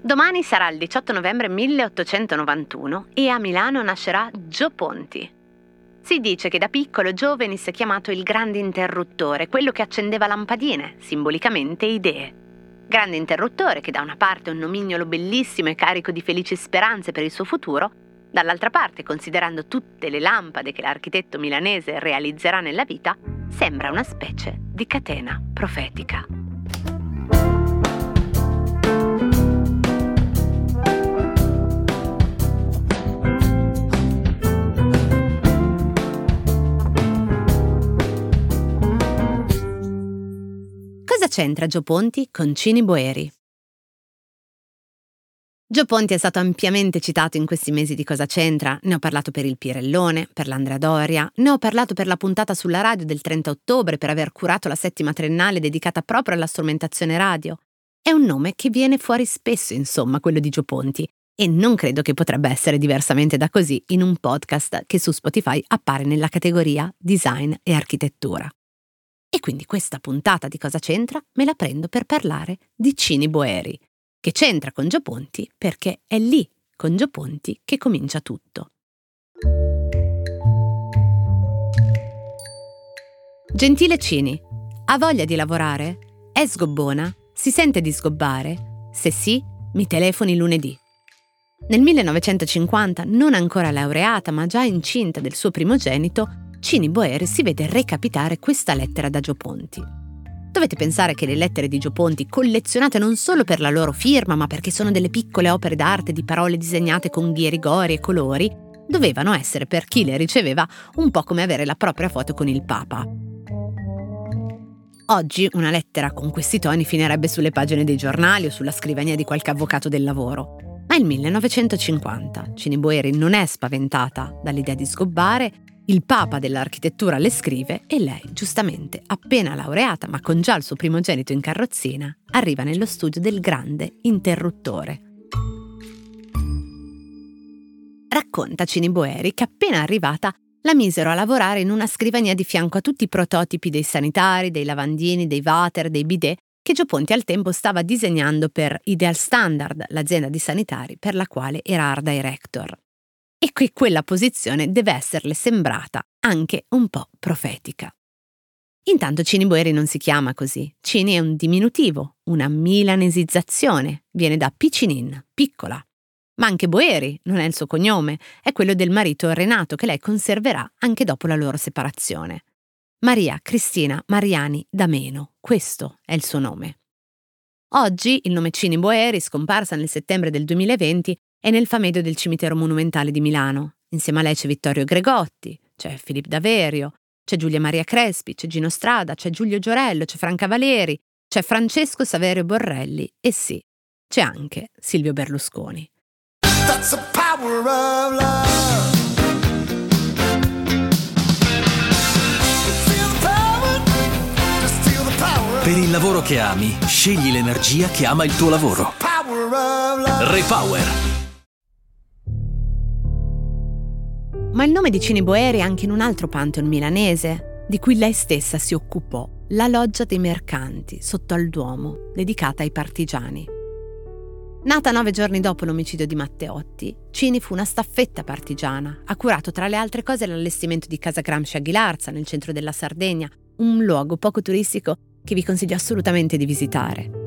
Domani sarà il 18 novembre 1891 e a Milano nascerà Gio Ponti. Si dice che da piccolo Gio venisse chiamato il grande interruttore, quello che accendeva lampadine, simbolicamente idee. Grande interruttore che da una parte è un nomignolo bellissimo e carico di felici speranze per il suo futuro, dall'altra parte, considerando tutte le lampade che l'architetto milanese realizzerà nella vita, sembra una specie di catena profetica. Cosa c'entra Gio Ponti con Cini Boeri? Gio Ponti è stato ampiamente citato in questi mesi di Cosa c'entra, ne ho parlato per il Pirellone, per l'Andrea Doria, ne ho parlato per la puntata sulla radio del 30 ottobre per aver curato la settima triennale dedicata proprio alla strumentazione radio. È un nome che viene fuori spesso, insomma, quello di Gio Ponti, e non credo che potrebbe essere diversamente da così in un podcast che su Spotify appare nella categoria Design e Architettura. E quindi questa puntata di Cosa c'entra me la prendo per parlare di Cini Boeri, che c'entra con Gio Ponti perché è lì, con Gio Ponti, che comincia tutto. Gentile Cini, ha voglia di lavorare? È sgobbona? Si sente di sgobbare? Se sì, mi telefoni lunedì. Nel 1950, non ancora laureata ma già incinta del suo primogenito, Cini Boeri si vede recapitare questa lettera da Gio Ponti. Dovete pensare che le lettere di Gio Ponti, collezionate non solo per la loro firma, ma perché sono delle piccole opere d'arte di parole disegnate con ghierigori e colori, dovevano essere per chi le riceveva un po' come avere la propria foto con il Papa. Oggi una lettera con questi toni finirebbe sulle pagine dei giornali o sulla scrivania di qualche avvocato del lavoro. Ma il 1950, Cini Boeri non è spaventata dall'idea di sgobbare il papa dell'architettura le scrive e lei, giustamente, appena laureata ma con già il suo primogenito in carrozzina, arriva nello studio del grande interruttore. Racconta Cini Boeri che appena arrivata la misero a lavorare in una scrivania di fianco a tutti i prototipi dei sanitari, dei lavandini, dei water, dei bidet che Gio Ponti al tempo stava disegnando per Ideal Standard, l'azienda di sanitari per la quale era art director e che quella posizione deve esserle sembrata anche un po' profetica. Intanto Cini Boeri non si chiama così. Cini è un diminutivo, una milanesizzazione, viene da Piccinin, piccola. Ma anche Boeri non è il suo cognome, è quello del marito Renato che lei conserverà anche dopo la loro separazione. Maria Cristina Mariani D'Ameno, questo è il suo nome. Oggi il nome Cini Boeri, scomparsa nel settembre del 2020, è nel famedio del cimitero monumentale di Milano. Insieme a lei c'è Vittorio Gregotti, c'è Filippo Daverio, c'è Giulia Maria Crespi, c'è Gino Strada, c'è Giulio Giorello, c'è Franca Valeri, c'è Francesco Saverio Borrelli e sì, c'è anche Silvio Berlusconi. Per il lavoro che ami, scegli l'energia che ama il tuo lavoro. Repower Ma il nome di Cini Boeri è anche in un altro pantheon milanese, di cui lei stessa si occupò, la Loggia dei Mercanti, sotto al Duomo, dedicata ai partigiani. Nata nove giorni dopo l'omicidio di Matteotti, Cini fu una staffetta partigiana, ha curato tra le altre cose l'allestimento di Casa Gramsci a Ghilarza, nel centro della Sardegna, un luogo poco turistico che vi consiglio assolutamente di visitare.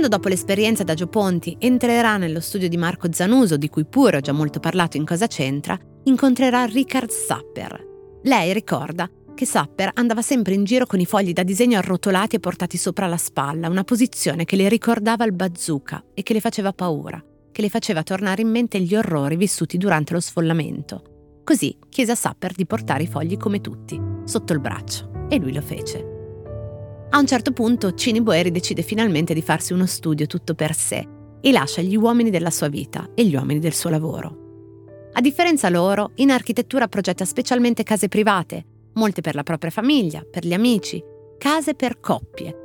Quando dopo l'esperienza da Gio Ponti entrerà nello studio di Marco Zanuso, di cui pure ho già molto parlato in Cosa c'entra, incontrerà Richard Sapper. Lei ricorda che Sapper andava sempre in giro con i fogli da disegno arrotolati e portati sopra la spalla, una posizione che le ricordava il bazooka e che le faceva paura, che le faceva tornare in mente gli orrori vissuti durante lo sfollamento. Così chiese a Sapper di portare i fogli come tutti, sotto il braccio, e lui lo fece. A un certo punto Cini Boeri decide finalmente di farsi uno studio tutto per sé e lascia gli uomini della sua vita e gli uomini del suo lavoro. A differenza loro, in architettura progetta specialmente case private, molte per la propria famiglia, per gli amici, case per coppie.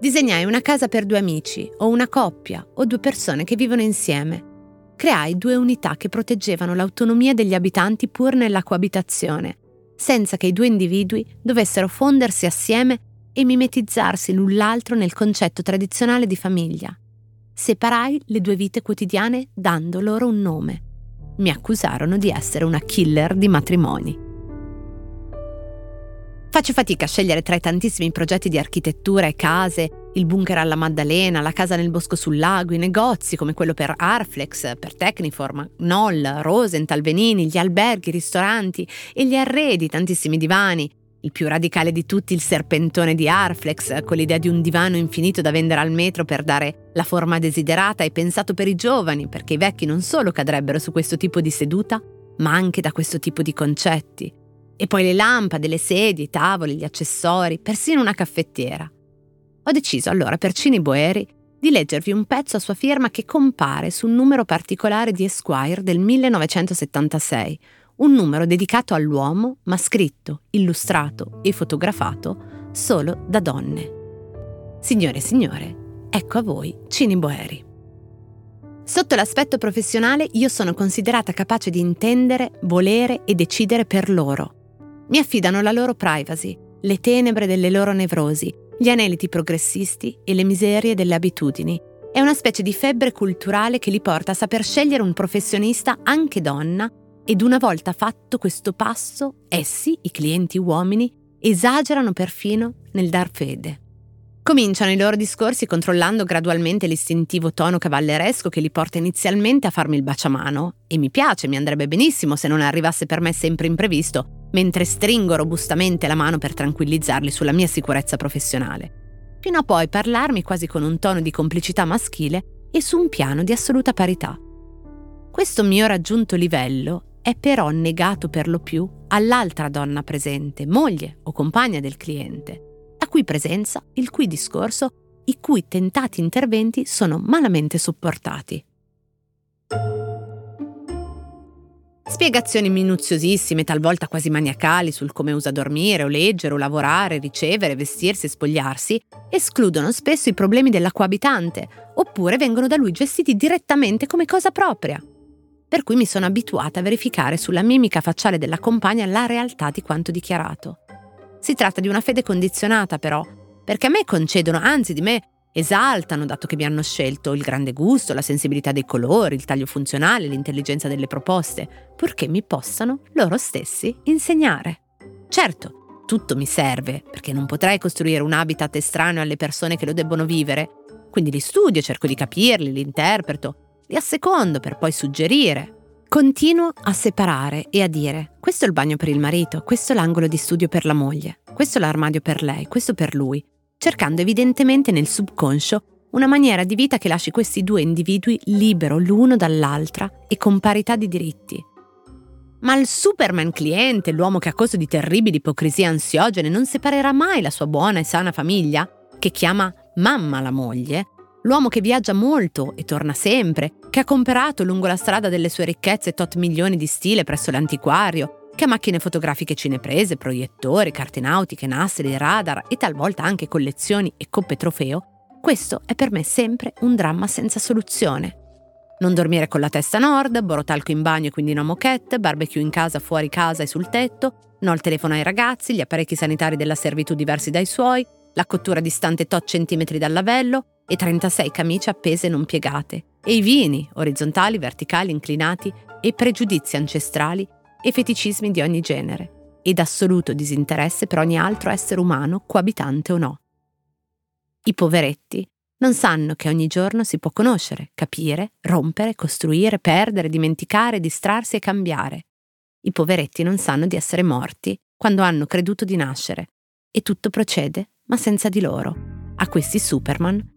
Disegnai una casa per due amici, o una coppia, o due persone che vivono insieme. Creai due unità che proteggevano l'autonomia degli abitanti pur nella coabitazione, senza che i due individui dovessero fondersi assieme e mimetizzarsi l'un l'altro nel concetto tradizionale di famiglia. Separai le due vite quotidiane dando loro un nome. Mi accusarono di essere una killer di matrimoni. Faccio fatica a scegliere tra i tantissimi progetti di architettura e case, il bunker alla Maddalena, la casa nel bosco sul lago, i negozi come quello per Arflex, per Techniform, Noll, Rosenthal, Venini, gli alberghi, i ristoranti e gli arredi, tantissimi divani. Il più radicale di tutti il serpentone di Arflex, con l'idea di un divano infinito da vendere al metro per dare la forma desiderata e pensato per i giovani, perché i vecchi non solo cadrebbero su questo tipo di seduta, ma anche da questo tipo di concetti. E poi le lampade, le sedie, i tavoli, gli accessori, persino una caffettiera. Ho deciso allora per Cini Boeri di leggervi un pezzo a sua firma che compare su un numero particolare di Esquire del 1976, un numero dedicato all'uomo, ma scritto, illustrato e fotografato solo da donne. Signore e signore, ecco a voi Cini Boeri. Sotto l'aspetto professionale io sono considerata capace di intendere, volere e decidere per loro mi affidano la loro privacy, le tenebre delle loro nevrosi, gli aneliti progressisti e le miserie delle abitudini. È una specie di febbre culturale che li porta a saper scegliere un professionista anche donna ed una volta fatto questo passo, essi, i clienti uomini, esagerano perfino nel dar fede. Cominciano i loro discorsi controllando gradualmente l'istintivo tono cavalleresco che li porta inizialmente a farmi il baciamano, e mi piace, mi andrebbe benissimo se non arrivasse per me sempre imprevisto, mentre stringo robustamente la mano per tranquillizzarli sulla mia sicurezza professionale, fino a poi parlarmi quasi con un tono di complicità maschile e su un piano di assoluta parità. Questo mio raggiunto livello è però negato per lo più all'altra donna presente, moglie o compagna del cliente, la cui presenza, il cui discorso, i cui tentati interventi sono malamente sopportati. Spiegazioni minuziosissime, talvolta quasi maniacali, sul come usa dormire o leggere o lavorare, ricevere, vestirsi e spogliarsi, escludono spesso i problemi della coabitante, oppure vengono da lui gestiti direttamente come cosa propria. Per cui mi sono abituata a verificare sulla mimica facciale della compagna la realtà di quanto dichiarato. Si tratta di una fede condizionata, però, perché a me concedono, anzi di me Esaltano, dato che mi hanno scelto, il grande gusto, la sensibilità dei colori, il taglio funzionale, l'intelligenza delle proposte, purché mi possano loro stessi insegnare. Certo, tutto mi serve, perché non potrei costruire un habitat estraneo alle persone che lo debbono vivere, quindi li studio, cerco di capirli, li interpreto, li assecondo per poi suggerire. Continuo a separare e a dire, questo è il bagno per il marito, questo è l'angolo di studio per la moglie, questo è l'armadio per lei, questo per lui cercando evidentemente nel subconscio una maniera di vita che lasci questi due individui libero l'uno dall'altra e con parità di diritti. Ma il Superman cliente, l'uomo che a causa di terribili ipocrisie ansiogene non separerà mai la sua buona e sana famiglia, che chiama mamma la moglie, l'uomo che viaggia molto e torna sempre, che ha comperato lungo la strada delle sue ricchezze tot milioni di stile presso l'antiquario, che ha macchine fotografiche cineprese, proiettori, carte nautiche, nastri, radar e talvolta anche collezioni e coppe trofeo, questo è per me sempre un dramma senza soluzione. Non dormire con la testa nord, borotalco in bagno e quindi no moquette, barbecue in casa, fuori casa e sul tetto, no al telefono ai ragazzi, gli apparecchi sanitari della servitù diversi dai suoi, la cottura distante tot centimetri dal lavello e 36 camicie appese non piegate, e i vini, orizzontali, verticali, inclinati, e pregiudizi ancestrali e feticismi di ogni genere, ed assoluto disinteresse per ogni altro essere umano, coabitante o no. I poveretti non sanno che ogni giorno si può conoscere, capire, rompere, costruire, perdere, dimenticare, distrarsi e cambiare. I poveretti non sanno di essere morti quando hanno creduto di nascere, e tutto procede, ma senza di loro. A questi Superman,